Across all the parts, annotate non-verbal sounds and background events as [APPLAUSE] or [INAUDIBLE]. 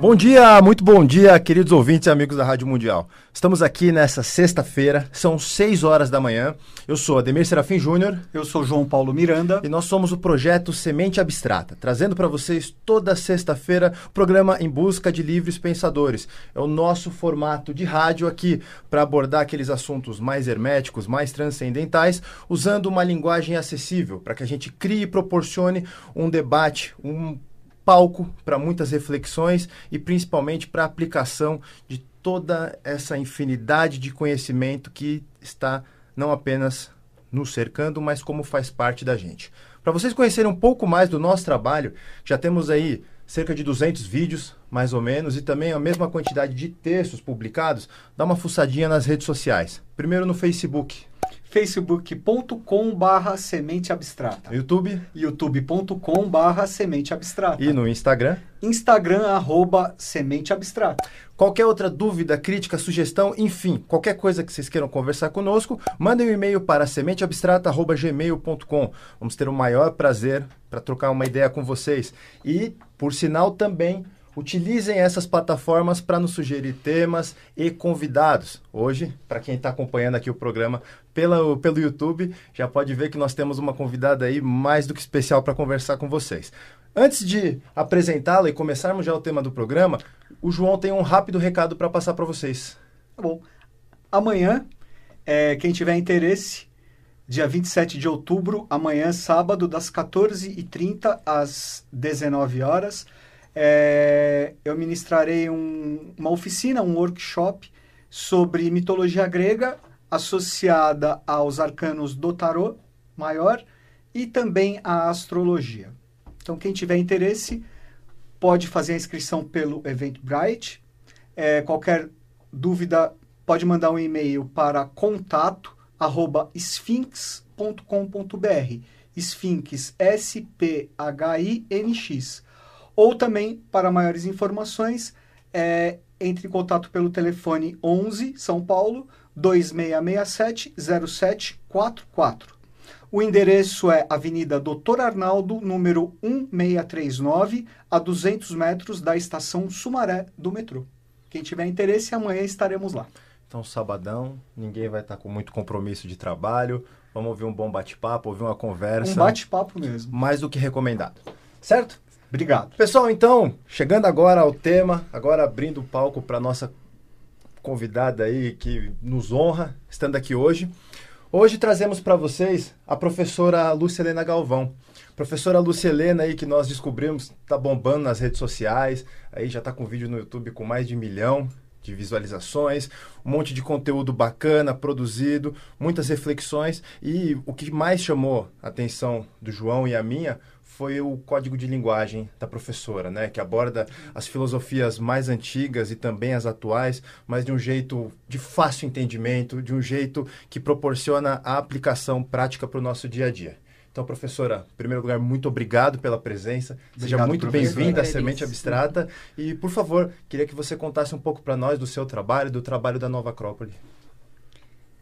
Bom dia, muito bom dia, queridos ouvintes e amigos da Rádio Mundial. Estamos aqui nessa sexta-feira, são 6 horas da manhã. Eu sou Ademir Serafim Júnior. Eu sou João Paulo Miranda. E nós somos o projeto Semente Abstrata, trazendo para vocês toda sexta-feira o programa Em Busca de Livres Pensadores. É o nosso formato de rádio aqui para abordar aqueles assuntos mais herméticos, mais transcendentais, usando uma linguagem acessível, para que a gente crie e proporcione um debate, um palco para muitas reflexões e principalmente para a aplicação de toda essa infinidade de conhecimento que está não apenas nos cercando, mas como faz parte da gente. Para vocês conhecerem um pouco mais do nosso trabalho, já temos aí cerca de 200 vídeos, mais ou menos, e também a mesma quantidade de textos publicados. Dá uma fuçadinha nas redes sociais. Primeiro no Facebook, facebook.com barra semente abstrata. YouTube? youtube.com barra semente abstrata. E no Instagram? Instagram, arroba semente abstrata. Qualquer outra dúvida, crítica, sugestão, enfim, qualquer coisa que vocês queiram conversar conosco, mandem um e-mail para sementeabstrata.gmail.com. Vamos ter o maior prazer para trocar uma ideia com vocês. E, por sinal, também Utilizem essas plataformas para nos sugerir temas e convidados. Hoje, para quem está acompanhando aqui o programa pela, pelo YouTube, já pode ver que nós temos uma convidada aí mais do que especial para conversar com vocês. Antes de apresentá-la e começarmos já o tema do programa, o João tem um rápido recado para passar para vocês. Tá bom. Amanhã, é, quem tiver interesse, dia 27 de outubro, amanhã, sábado, das 14h30 às 19 horas é, eu ministrarei um, uma oficina, um workshop sobre mitologia grega associada aos arcanos do tarô maior e também à astrologia. Então, quem tiver interesse pode fazer a inscrição pelo Eventbrite. É, qualquer dúvida pode mandar um e-mail para contato arroba sphinx.com.br Sphinx, S-P-H-I-N-X ou também, para maiores informações, é, entre em contato pelo telefone 11 São Paulo 2667 0744. O endereço é Avenida Doutor Arnaldo, número 1639, a 200 metros da estação Sumaré do metrô. Quem tiver interesse, amanhã estaremos lá. Então, sabadão, ninguém vai estar com muito compromisso de trabalho. Vamos ouvir um bom bate-papo, ouvir uma conversa. Um bate-papo mesmo. Mais do que recomendado. Certo? Obrigado. Pessoal, então, chegando agora ao tema, agora abrindo o palco para nossa convidada aí que nos honra, estando aqui hoje. Hoje trazemos para vocês a professora Lúcia Helena Galvão. Professora Lúcia Helena aí que nós descobrimos está bombando nas redes sociais, aí já está com vídeo no YouTube com mais de um milhão de visualizações, um monte de conteúdo bacana produzido, muitas reflexões e o que mais chamou a atenção do João e a minha foi o código de linguagem da professora, né, que aborda as filosofias mais antigas e também as atuais, mas de um jeito de fácil entendimento, de um jeito que proporciona a aplicação prática para o nosso dia a dia. Então, professora, em primeiro lugar, muito obrigado pela presença. Obrigado, Seja muito bem-vinda à Semente Abstrata. E, por favor, queria que você contasse um pouco para nós do seu trabalho, do trabalho da Nova Acrópole.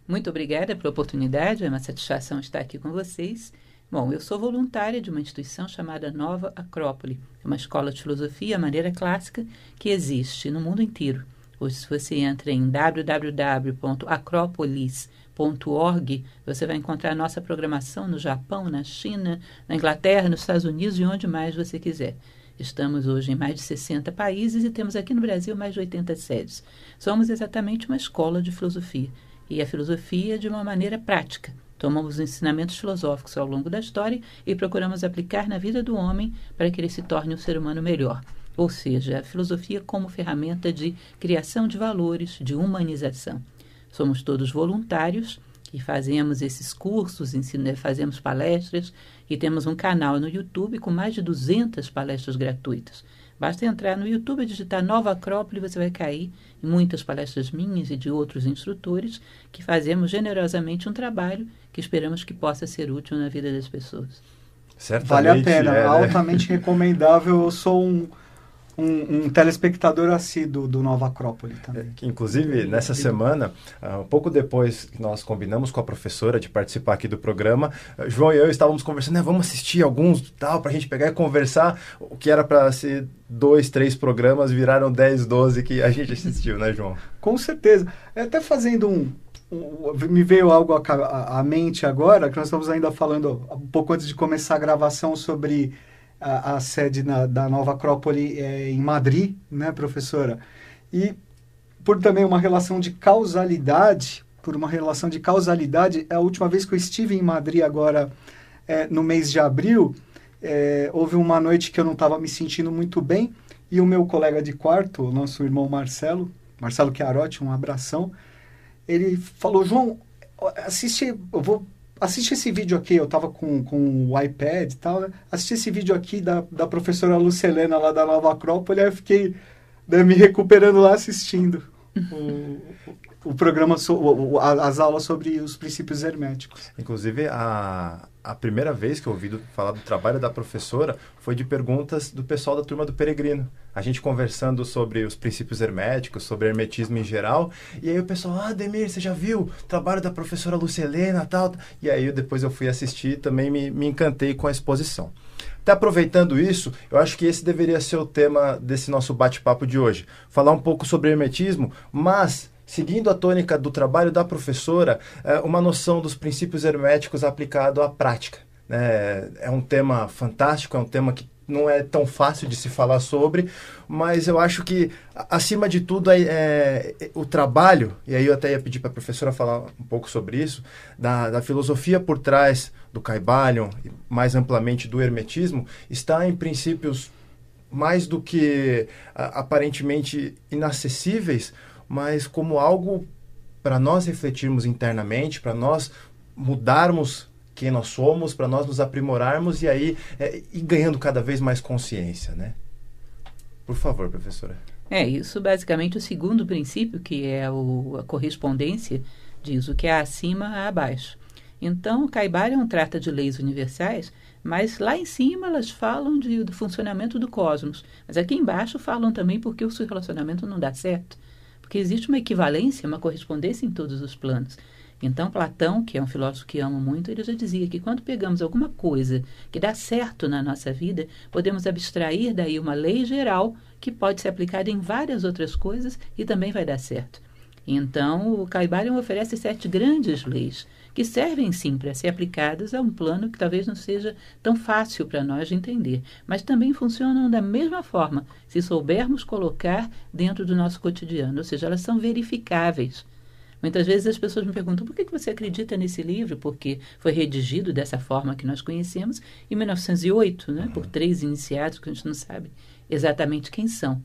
Muito obrigada pela oportunidade, é uma satisfação estar aqui com vocês. Bom, eu sou voluntária de uma instituição chamada Nova Acrópole, é uma escola de filosofia, maneira clássica, que existe no mundo inteiro. Hoje, se você entra em www.acropolis.org, você vai encontrar nossa programação no Japão, na China, na Inglaterra, nos Estados Unidos e onde mais você quiser. Estamos hoje em mais de 60 países e temos aqui no Brasil mais de 80 sedes. Somos exatamente uma escola de filosofia, e a filosofia de uma maneira prática Tomamos os ensinamentos filosóficos ao longo da história e procuramos aplicar na vida do homem para que ele se torne um ser humano melhor. Ou seja, a filosofia como ferramenta de criação de valores, de humanização. Somos todos voluntários e fazemos esses cursos, fazemos palestras e temos um canal no YouTube com mais de 200 palestras gratuitas. Basta entrar no YouTube e digitar Nova Acrópole, você vai cair em muitas palestras minhas e de outros instrutores que fazemos generosamente um trabalho que esperamos que possa ser útil na vida das pessoas. Certamente, vale a pena, é, né? altamente recomendável. Eu sou um, um, um telespectador assíduo do Nova Acrópole também. É, que, inclusive, nessa semana, uh, um pouco depois que nós combinamos com a professora de participar aqui do programa, uh, João e eu estávamos conversando, né, vamos assistir alguns tal, para a gente pegar e conversar. O que era para ser dois, três programas, viraram 10, 12 que a gente assistiu, né, João? Com certeza. É, até fazendo um, me veio algo à, mente agora, que nós estamos ainda falando um pouco antes de começar a gravação sobre a, a sede na, da Nova Acrópole é, em Madrid, né, professora? E por também uma relação de causalidade, por uma relação de causalidade, a última vez que eu estive em Madrid agora, é, no mês de abril, é, houve uma noite que eu não estava me sentindo muito bem e o meu colega de quarto, o nosso irmão Marcelo, Marcelo Chiarotti, um abração, ele falou, João, assiste, eu vou assiste esse vídeo aqui, eu estava com, com o iPad e tal, né? Assisti esse vídeo aqui da, da professora Lucelena lá da Nova Acrópole, aí eu fiquei né, me recuperando lá assistindo [LAUGHS] o, o programa, so, o, as aulas sobre os princípios herméticos. Inclusive, a, a primeira vez que eu ouvi do, falar do trabalho da professora foi de perguntas do pessoal da turma do Peregrino. A gente conversando sobre os princípios herméticos, sobre hermetismo em geral. E aí o pessoal, ah, Demir, você já viu o trabalho da professora Lucelena tal? E aí depois eu fui assistir e também me, me encantei com a exposição. Até aproveitando isso, eu acho que esse deveria ser o tema desse nosso bate-papo de hoje. Falar um pouco sobre hermetismo, mas seguindo a tônica do trabalho da professora, é uma noção dos princípios herméticos aplicado à prática. É, é um tema fantástico, é um tema que não é tão fácil de se falar sobre, mas eu acho que, acima de tudo, é, é o trabalho, e aí eu até ia pedir para a professora falar um pouco sobre isso, da, da filosofia por trás do Caibalion, mais amplamente do Hermetismo, está em princípios mais do que a, aparentemente inacessíveis, mas como algo para nós refletirmos internamente, para nós mudarmos quem nós somos, para nós nos aprimorarmos e aí é, ir ganhando cada vez mais consciência, né? Por favor, professora. É, isso basicamente o segundo princípio, que é o, a correspondência, diz o que é acima a abaixo. Então, o Caibalion trata de leis universais, mas lá em cima elas falam de, do funcionamento do cosmos. Mas aqui embaixo falam também porque o seu relacionamento não dá certo. Porque existe uma equivalência, uma correspondência em todos os planos. Então, Platão, que é um filósofo que amo muito, ele já dizia que quando pegamos alguma coisa que dá certo na nossa vida, podemos abstrair daí uma lei geral que pode ser aplicada em várias outras coisas e também vai dar certo. Então, o Caibalion oferece sete grandes leis que servem sim para ser aplicadas a um plano que talvez não seja tão fácil para nós de entender, mas também funcionam da mesma forma se soubermos colocar dentro do nosso cotidiano, ou seja, elas são verificáveis. Muitas vezes as pessoas me perguntam por que você acredita nesse livro, porque foi redigido dessa forma que nós conhecemos em 1908, né, por três iniciados que a gente não sabe exatamente quem são.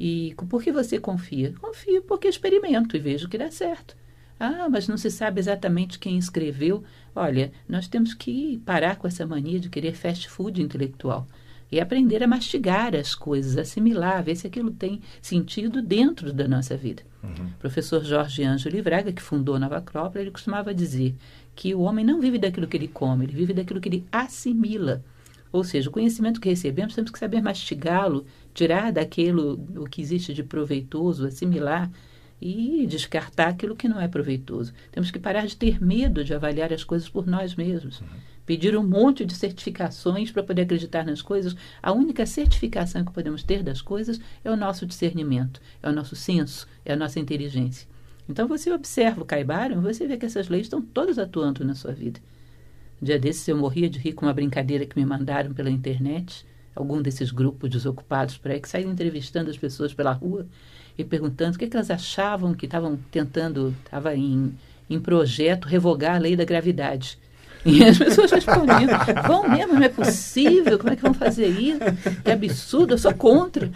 E por que você confia? Confio porque experimento e vejo que dá certo. Ah, mas não se sabe exatamente quem escreveu. Olha, nós temos que parar com essa mania de querer fast food intelectual e aprender a mastigar as coisas, assimilar, ver se aquilo tem sentido dentro da nossa vida. Uhum. O professor Jorge Ângelo Livraga, que fundou Nova Acrópole, ele costumava dizer que o homem não vive daquilo que ele come, ele vive daquilo que ele assimila. Ou seja, o conhecimento que recebemos temos que saber mastigá-lo, tirar daquilo o que existe de proveitoso, assimilar e descartar aquilo que não é proveitoso. Temos que parar de ter medo de avaliar as coisas por nós mesmos. Uhum pedir um monte de certificações para poder acreditar nas coisas. A única certificação que podemos ter das coisas é o nosso discernimento, é o nosso senso, é a nossa inteligência. Então você observa o Caibarium, você vê que essas leis estão todas atuando na sua vida. Um dia desses eu morria de rir com uma brincadeira que me mandaram pela internet, algum desses grupos desocupados por aí que saíram entrevistando as pessoas pela rua e perguntando o que, que elas achavam que estavam tentando, estava em, em projeto revogar a lei da gravidade. [LAUGHS] E as pessoas respondiam, vão mesmo, não é possível, como é que vão fazer isso? Que absurdo, eu sou contra.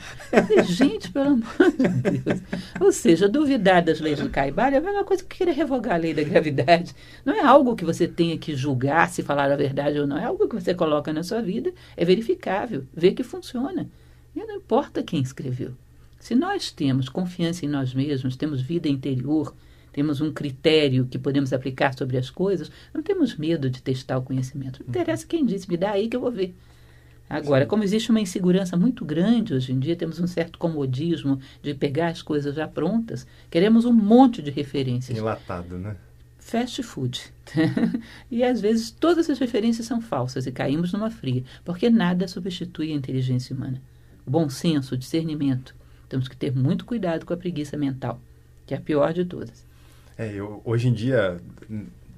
gente, pelo amor de Deus. Ou seja, duvidar das leis do Caibara é a mesma coisa que querer revogar a lei da gravidade. Não é algo que você tenha que julgar se falar a verdade ou não, é algo que você coloca na sua vida, é verificável, vê que funciona. E não importa quem escreveu. Se nós temos confiança em nós mesmos, temos vida interior, temos um critério que podemos aplicar sobre as coisas, não temos medo de testar o conhecimento. Não interessa quem disse, me dá aí que eu vou ver. Agora, como existe uma insegurança muito grande hoje em dia, temos um certo comodismo de pegar as coisas já prontas, queremos um monte de referências. Enlatado, né? Fast food. [LAUGHS] e às vezes todas as referências são falsas e caímos numa fria, porque nada substitui a inteligência humana. O bom senso, o discernimento. Temos que ter muito cuidado com a preguiça mental, que é a pior de todas. É, eu, hoje em dia,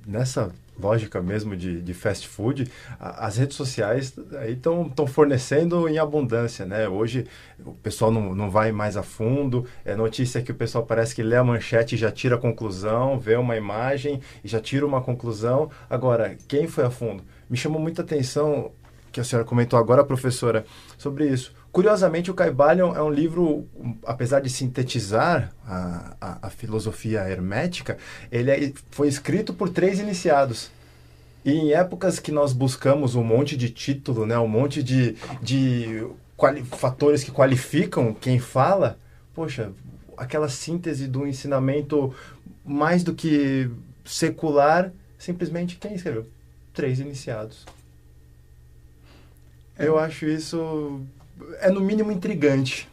nessa lógica mesmo de, de fast food, a, as redes sociais estão fornecendo em abundância, né? Hoje o pessoal não, não vai mais a fundo, é notícia que o pessoal parece que lê a manchete e já tira a conclusão, vê uma imagem e já tira uma conclusão. Agora, quem foi a fundo? Me chamou muita atenção que a senhora comentou agora, professora, sobre isso. Curiosamente, o Caibalion é um livro, apesar de sintetizar a, a, a filosofia hermética, ele é, foi escrito por três iniciados. E em épocas que nós buscamos um monte de título, né, um monte de, de fatores que qualificam quem fala, poxa, aquela síntese do ensinamento mais do que secular, simplesmente quem escreveu? Três iniciados. É. Eu acho isso é no mínimo intrigante.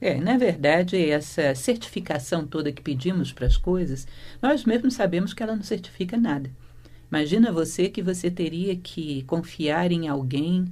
É, na verdade, essa certificação toda que pedimos para as coisas, nós mesmos sabemos que ela não certifica nada. Imagina você que você teria que confiar em alguém,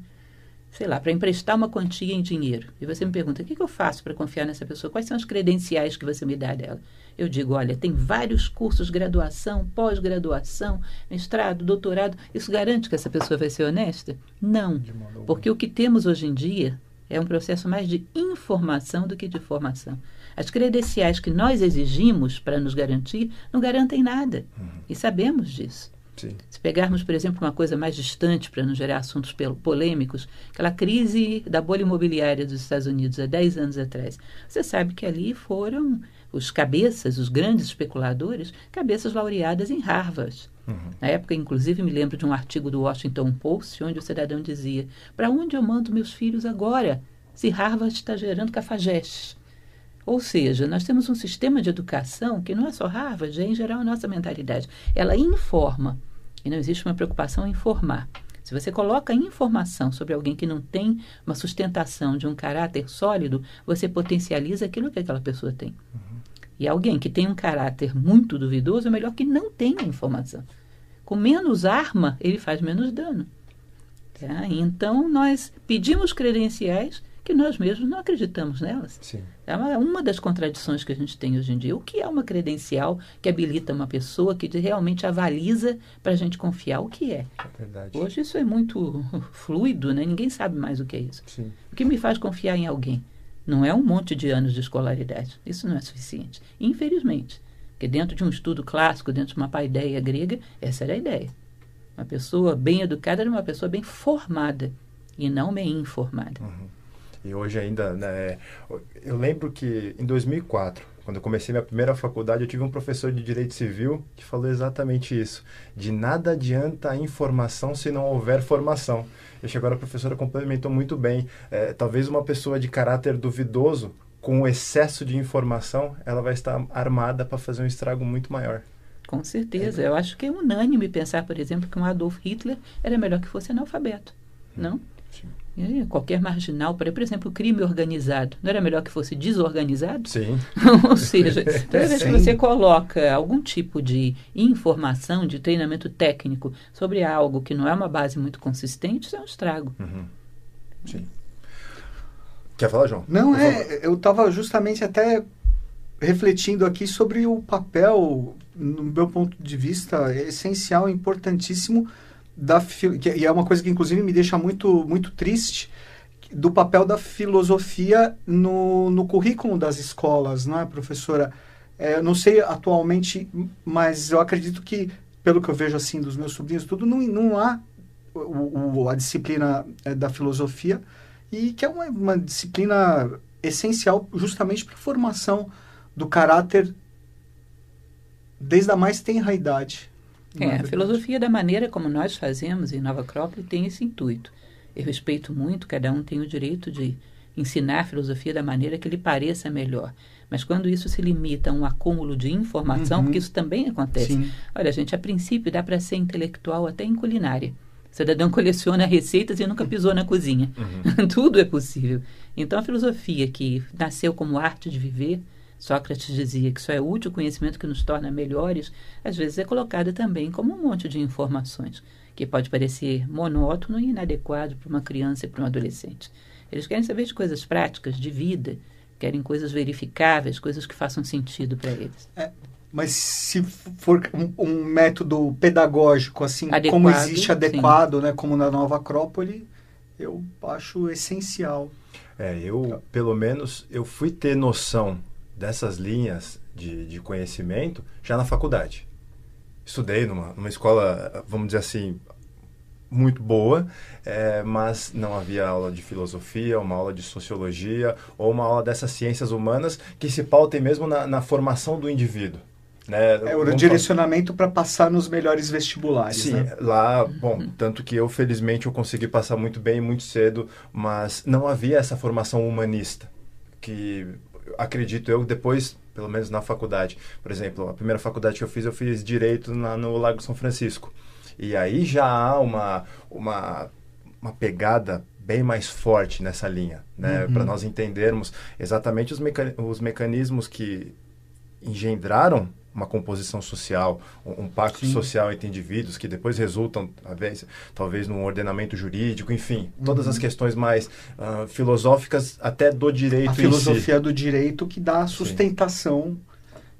sei lá, para emprestar uma quantia em dinheiro. E você me pergunta: o que, que eu faço para confiar nessa pessoa? Quais são as credenciais que você me dá dela? Eu digo: olha, tem vários cursos, graduação, pós-graduação, mestrado, doutorado. Isso garante que essa pessoa vai ser honesta? Não. Porque o que temos hoje em dia é um processo mais de informação do que de formação. As credenciais que nós exigimos para nos garantir não garantem nada. Uhum. E sabemos disso. Sim. Se pegarmos, por exemplo, uma coisa mais distante para não gerar assuntos polêmicos, aquela crise da bolha imobiliária dos Estados Unidos há 10 anos atrás, você sabe que ali foram os cabeças, os grandes especuladores, cabeças laureadas em Harvard. Uhum. Na época, inclusive, me lembro de um artigo do Washington Post, onde o cidadão dizia: Para onde eu mando meus filhos agora, se Harvard está gerando cafajestes? Ou seja, nós temos um sistema de educação que não é só Harvard, é em geral a nossa mentalidade. Ela informa, e não existe uma preocupação em informar. Se você coloca informação sobre alguém que não tem uma sustentação de um caráter sólido, você potencializa aquilo que aquela pessoa tem. Uhum. E alguém que tem um caráter muito duvidoso é melhor que não tenha informação. Com menos arma, ele faz menos dano. Tá? Então, nós pedimos credenciais que nós mesmos não acreditamos nelas. Sim. É uma das contradições que a gente tem hoje em dia. O que é uma credencial que habilita uma pessoa, que realmente avaliza para a gente confiar? O que é? é hoje isso é muito [LAUGHS] fluido, né? ninguém sabe mais o que é isso. Sim. O que me faz confiar em alguém? Não é um monte de anos de escolaridade. Isso não é suficiente. Infelizmente. Porque dentro de um estudo clássico, dentro de uma paideia grega, essa era a ideia. Uma pessoa bem educada era uma pessoa bem formada e não bem informada. Uhum. E hoje ainda, né, eu lembro que em 2004, quando eu comecei minha primeira faculdade, eu tive um professor de direito civil que falou exatamente isso: de nada adianta a informação se não houver formação. Acho que agora a professora complementou muito bem. É, talvez uma pessoa de caráter duvidoso, com excesso de informação, ela vai estar armada para fazer um estrago muito maior. Com certeza. É. Eu acho que é unânime pensar, por exemplo, que um Adolf Hitler era melhor que fosse analfabeto. Hum, não? Sim. E qualquer marginal, por exemplo, o crime organizado, não era melhor que fosse desorganizado? Sim. [LAUGHS] Ou seja, toda vez que você coloca algum tipo de informação, de treinamento técnico sobre algo que não é uma base muito consistente, isso é um estrago. Uhum. Sim. Quer falar, João? Não, Por é. Favor. Eu estava justamente até refletindo aqui sobre o papel, no meu ponto de vista, essencial, importantíssimo da que, e é uma coisa que inclusive me deixa muito muito triste do papel da filosofia no, no currículo das escolas, não é, professora? É, não sei atualmente, mas eu acredito que, pelo que eu vejo assim dos meus sobrinhos, tudo não, não há o, o, a disciplina é, da filosofia e que é uma, uma disciplina essencial justamente para a formação do caráter desde a mais tenra idade é, a filosofia da maneira como nós fazemos em Nova Acrópole tem esse intuito. Eu respeito muito, cada um tem o direito de ensinar a filosofia da maneira que lhe pareça melhor. Mas quando isso se limita a um acúmulo de informação, uhum. porque isso também acontece. Sim. Olha, gente, a princípio dá para ser intelectual até em culinária. O cidadão [LAUGHS] coleciona receitas e nunca pisou na cozinha. Uhum. [LAUGHS] Tudo é possível. Então, a filosofia que nasceu como arte de viver, Sócrates dizia que só é útil o conhecimento que nos torna melhores, às vezes é colocada também como um monte de informações, que pode parecer monótono e inadequado para uma criança e para um adolescente. Eles querem saber de coisas práticas, de vida, querem coisas verificáveis, coisas que façam sentido para eles. É, mas se for um, um método pedagógico, assim, adequado, como existe adequado, né, como na Nova Acrópole, eu acho essencial. É, eu, pelo menos, eu fui ter noção dessas linhas de, de conhecimento já na faculdade. Estudei numa, numa escola, vamos dizer assim, muito boa, é, mas não havia aula de filosofia, uma aula de sociologia ou uma aula dessas ciências humanas que se pautem mesmo na, na formação do indivíduo. Né? É o direcionamento para passar nos melhores vestibulares. Sim, né? lá, bom, tanto que eu felizmente eu consegui passar muito bem, muito cedo, mas não havia essa formação humanista que acredito eu depois, pelo menos na faculdade, por exemplo, a primeira faculdade que eu fiz eu fiz direito lá no Lago São Francisco e aí já há uma uma uma pegada bem mais forte nessa linha, né? Uhum. Para nós entendermos exatamente os, meca os mecanismos que engendraram uma composição social, um, um pacto Sim. social entre indivíduos que depois resultam, talvez, talvez num ordenamento jurídico, enfim, uhum. todas as questões mais uh, filosóficas até do direito a filosofia si. do direito que dá sustentação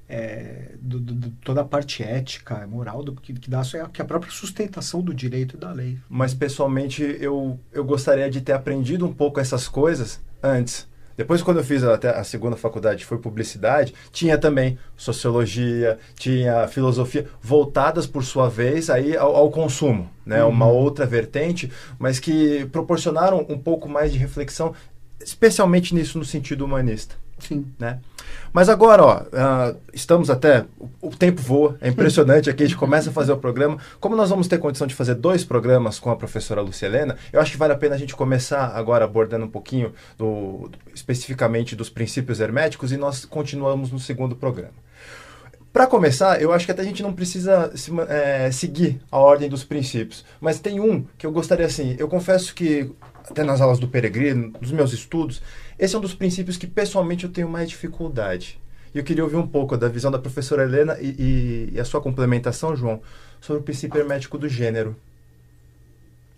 é, do, do, toda a parte ética, moral, do, que, que dá é que a própria sustentação do direito e da lei. Mas pessoalmente eu, eu gostaria de ter aprendido um pouco essas coisas antes depois, quando eu fiz até a segunda faculdade, foi publicidade, tinha também sociologia, tinha filosofia, voltadas, por sua vez, aí ao, ao consumo, né? Uhum. Uma outra vertente, mas que proporcionaram um pouco mais de reflexão, especialmente nisso no sentido humanista. Sim. Né? Mas agora, ó, uh, estamos até. O, o, tempo voa, é impressionante aqui. A gente começa a fazer o programa. Como nós vamos ter condição de fazer dois programas com a professora Lucielena, eu acho que vale a pena a gente começar agora abordando um pouquinho do, do especificamente dos princípios herméticos e nós continuamos no segundo programa. Para começar, eu acho que até a gente não precisa se, é, seguir a ordem dos princípios, mas tem um que eu gostaria assim. Eu confesso que até nas aulas do Peregrino, nos meus estudos, esse é um dos princípios que pessoalmente eu tenho mais dificuldade. E eu queria ouvir um pouco da visão da professora Helena e, e, e a sua complementação, João, sobre o princípio hermético do gênero.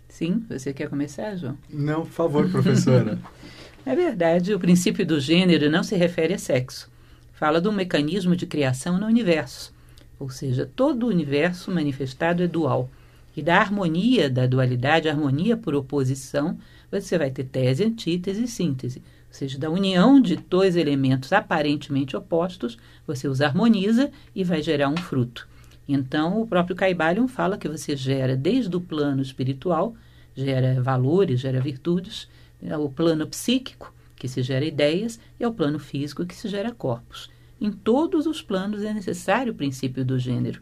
Sim, você quer começar, João? Não, por favor, professora. [LAUGHS] é verdade, o princípio do gênero não se refere a sexo. Fala de um mecanismo de criação no universo. Ou seja, todo o universo manifestado é dual. E da harmonia da dualidade, harmonia por oposição, você vai ter tese, antítese e síntese. Ou seja, da união de dois elementos aparentemente opostos, você os harmoniza e vai gerar um fruto. Então, o próprio Caibalion fala que você gera desde o plano espiritual, gera valores, gera virtudes, é o plano psíquico, que se gera ideias, e o plano físico, que se gera corpos. Em todos os planos é necessário o princípio do gênero.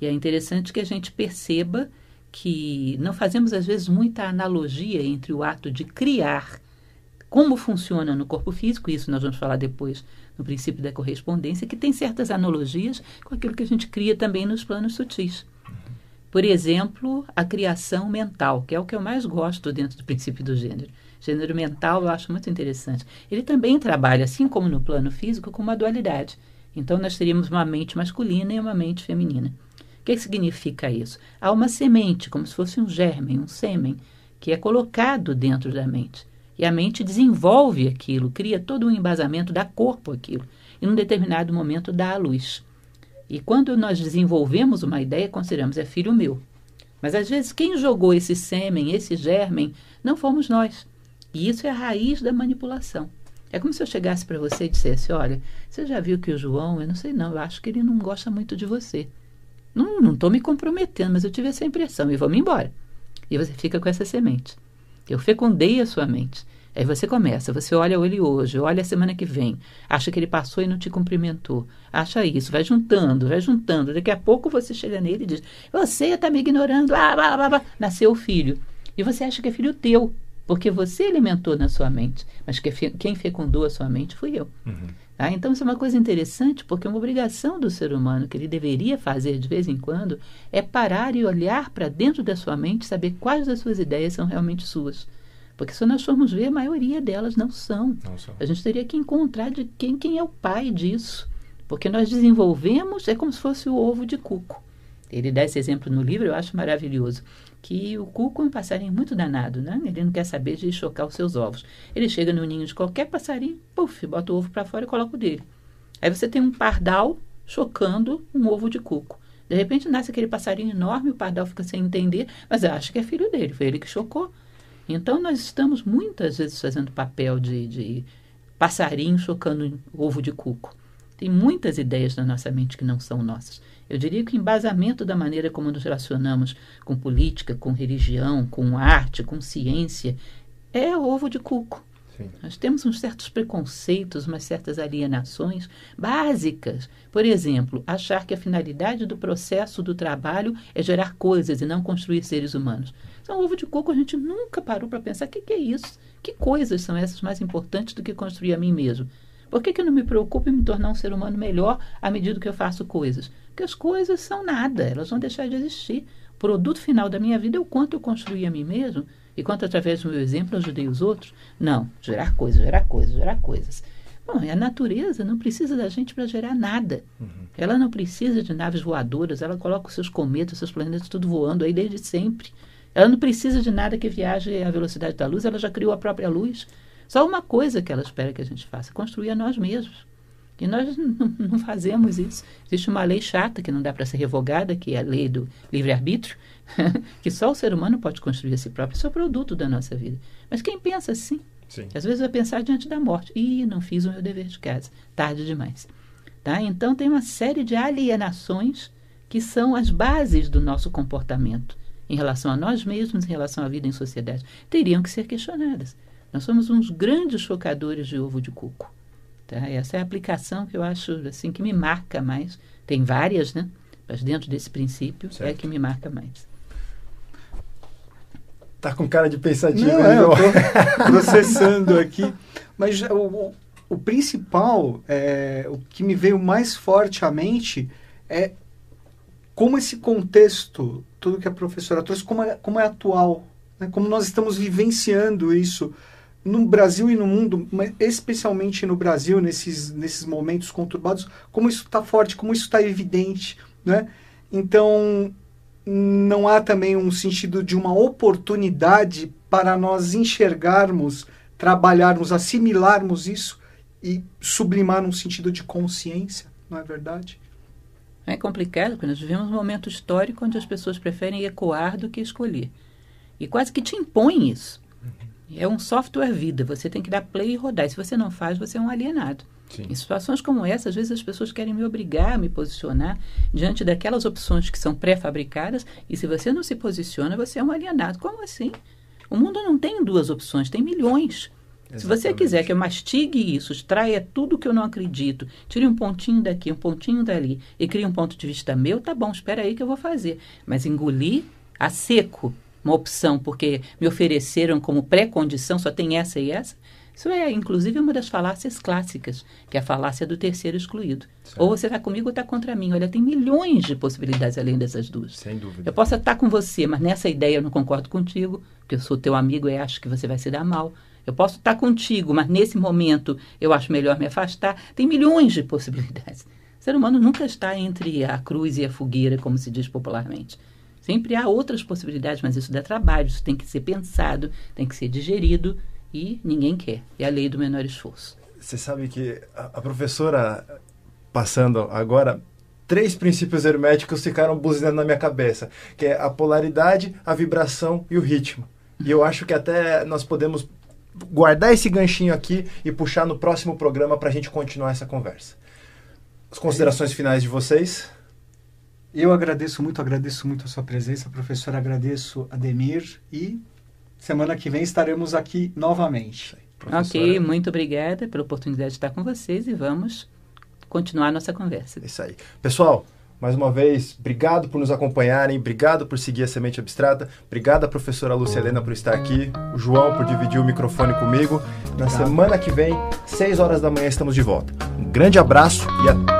E é interessante que a gente perceba que não fazemos às vezes muita analogia entre o ato de criar, como funciona no corpo físico, isso nós vamos falar depois no princípio da correspondência, que tem certas analogias com aquilo que a gente cria também nos planos sutis. Por exemplo, a criação mental, que é o que eu mais gosto dentro do princípio do gênero. Gênero mental eu acho muito interessante. Ele também trabalha, assim como no plano físico, com uma dualidade. Então, nós teríamos uma mente masculina e uma mente feminina. O que significa isso? Há uma semente, como se fosse um germe, um sêmen, que é colocado dentro da mente. E a mente desenvolve aquilo, cria todo um embasamento, dá corpo àquilo. E num determinado momento dá à luz. E quando nós desenvolvemos uma ideia, consideramos é filho meu. Mas às vezes quem jogou esse sêmen, esse germen, não fomos nós. E isso é a raiz da manipulação. É como se eu chegasse para você e dissesse: Olha, você já viu que o João, eu não sei não, eu acho que ele não gosta muito de você. Não estou me comprometendo, mas eu tive essa impressão e vou-me embora. E você fica com essa semente. Eu fecundei a sua mente. Aí você começa, você olha ele hoje, olha a semana que vem, acha que ele passou e não te cumprimentou, acha isso, vai juntando, vai juntando. Daqui a pouco você chega nele e diz: Você está me ignorando, blá, blá, blá, blá. nasceu o filho. E você acha que é filho teu. Porque você alimentou na sua mente, mas quem fecundou a sua mente fui eu. Uhum. Tá? Então, isso é uma coisa interessante, porque uma obrigação do ser humano que ele deveria fazer de vez em quando é parar e olhar para dentro da sua mente, saber quais das suas ideias são realmente suas. Porque se nós formos ver, a maioria delas não são. Não são. A gente teria que encontrar de quem, quem é o pai disso. Porque nós desenvolvemos, é como se fosse o ovo de cuco. Ele dá esse exemplo no livro, eu acho maravilhoso. Que o cuco é um passarinho muito danado, né? Ele não quer saber de chocar os seus ovos. Ele chega no ninho de qualquer passarinho, puf, bota o ovo para fora e coloca o dele. Aí você tem um pardal chocando um ovo de cuco. De repente nasce aquele passarinho enorme, o pardal fica sem entender, mas acha que é filho dele, foi ele que chocou. Então nós estamos muitas vezes fazendo papel de, de passarinho chocando ovo de cuco. Tem muitas ideias na nossa mente que não são nossas. Eu diria que o embasamento da maneira como nos relacionamos com política, com religião, com arte, com ciência, é ovo de cuco. Sim. Nós temos uns certos preconceitos, umas certas alienações básicas. Por exemplo, achar que a finalidade do processo do trabalho é gerar coisas e não construir seres humanos. Então, ovo de coco a gente nunca parou para pensar o que, que, é isso? Que coisas são essas mais importantes do que construir a mim mesmo? Por que, que eu não me preocupo em me tornar um ser humano melhor à medida que eu faço coisas? Porque as coisas são nada, elas vão deixar de existir. O produto final da minha vida é o quanto eu construí a mim mesmo e quanto, através do meu exemplo, ajudei os outros. Não, gerar coisas, gerar coisas, gerar coisas. Bom, a natureza não precisa da gente para gerar nada. Uhum. Ela não precisa de naves voadoras, ela coloca os seus cometas, os seus planetas tudo voando aí desde sempre. Ela não precisa de nada que viaje à velocidade da luz, ela já criou a própria luz. Só uma coisa que ela espera que a gente faça: construir a nós mesmos. E nós [LAUGHS] não, fazemos isso. Existe uma lei chata que não dá para ser revogada, que é a lei do livre-arbítrio, [LAUGHS] que só o ser humano pode construir a si próprio. Isso é produto da nossa vida. Mas quem pensa assim, Sim. às vezes vai pensar diante da morte. Ih, não fiz o meu dever de casa. Tarde demais. Tá? Então tem uma série de alienações que são as bases do nosso comportamento em relação a nós mesmos, em relação à vida em sociedade. Teriam que ser questionadas. Nós somos uns grandes chocadores de ovo de coco. Tá? Essa é a aplicação que eu acho assim que me marca mais. Tem várias, né? Mas dentro desse princípio é certo. é que me marca mais. Tá com cara de pensativo, Não, é, eu tô [LAUGHS] processando aqui. [LAUGHS] Mas o, o, o principal, é, o que me veio mais forte à mente é como esse contexto, tudo que a professora trouxe, como é, como é atual, né? como nós estamos vivenciando isso no Brasil e no mundo, mas especialmente no Brasil, nesses, nesses momentos conturbados, como isso está forte, como isso está evidente. Né? Então, não há também um sentido de uma oportunidade para nós enxergarmos, trabalharmos, assimilarmos isso e sublimar num sentido de consciência, não é verdade? É complicado, porque nós vivemos um momento histórico onde as pessoas preferem ecoar do que escolher. E quase que te impõem isso. É um software vida, você tem que dar play e rodar. E se você não faz, você é um alienado. Sim. Em situações como essa, às vezes as pessoas querem me obrigar a me posicionar diante daquelas opções que são pré-fabricadas, e se você não se posiciona, você é um alienado. Como assim? O mundo não tem duas opções, tem milhões. Exatamente. Se você quiser que eu mastigue isso, extraia tudo que eu não acredito, tire um pontinho daqui, um pontinho dali e crie um ponto de vista meu, tá bom, espera aí que eu vou fazer. Mas engolir a seco uma opção porque me ofereceram como pré-condição, só tem essa e essa. Isso é, inclusive, uma das falácias clássicas, que é a falácia do terceiro excluído. Certo. Ou você está comigo ou está contra mim. Olha, tem milhões de possibilidades além dessas duas. Sem dúvida. Eu posso estar com você, mas nessa ideia eu não concordo contigo, porque eu sou teu amigo e acho que você vai se dar mal. Eu posso estar contigo, mas nesse momento eu acho melhor me afastar. Tem milhões de possibilidades. O ser humano nunca está entre a cruz e a fogueira, como se diz popularmente. Sempre há outras possibilidades, mas isso dá trabalho, isso tem que ser pensado, tem que ser digerido e ninguém quer. É a lei do menor esforço. Você sabe que a, professora, passando agora, três princípios herméticos ficaram buzinando na minha cabeça, que é a polaridade, a vibração e o ritmo. E eu acho que até nós podemos guardar esse ganchinho aqui e puxar no próximo programa para a gente continuar essa conversa. As considerações finais de vocês? Eu agradeço muito, agradeço muito a sua presença, professor. Agradeço a Demir e semana que vem estaremos aqui novamente. Ok, muito obrigada pela oportunidade de estar com vocês e vamos continuar a nossa conversa. Isso aí. Pessoal, Mais uma vez, obrigado por nos acompanharem, obrigado por seguir a Semente Abstrata, obrigado à professora Lúcia Helena por estar aqui, o João por dividir o microfone comigo. Na semana que vem, 6 horas da manhã, estamos de volta. Um grande abraço e até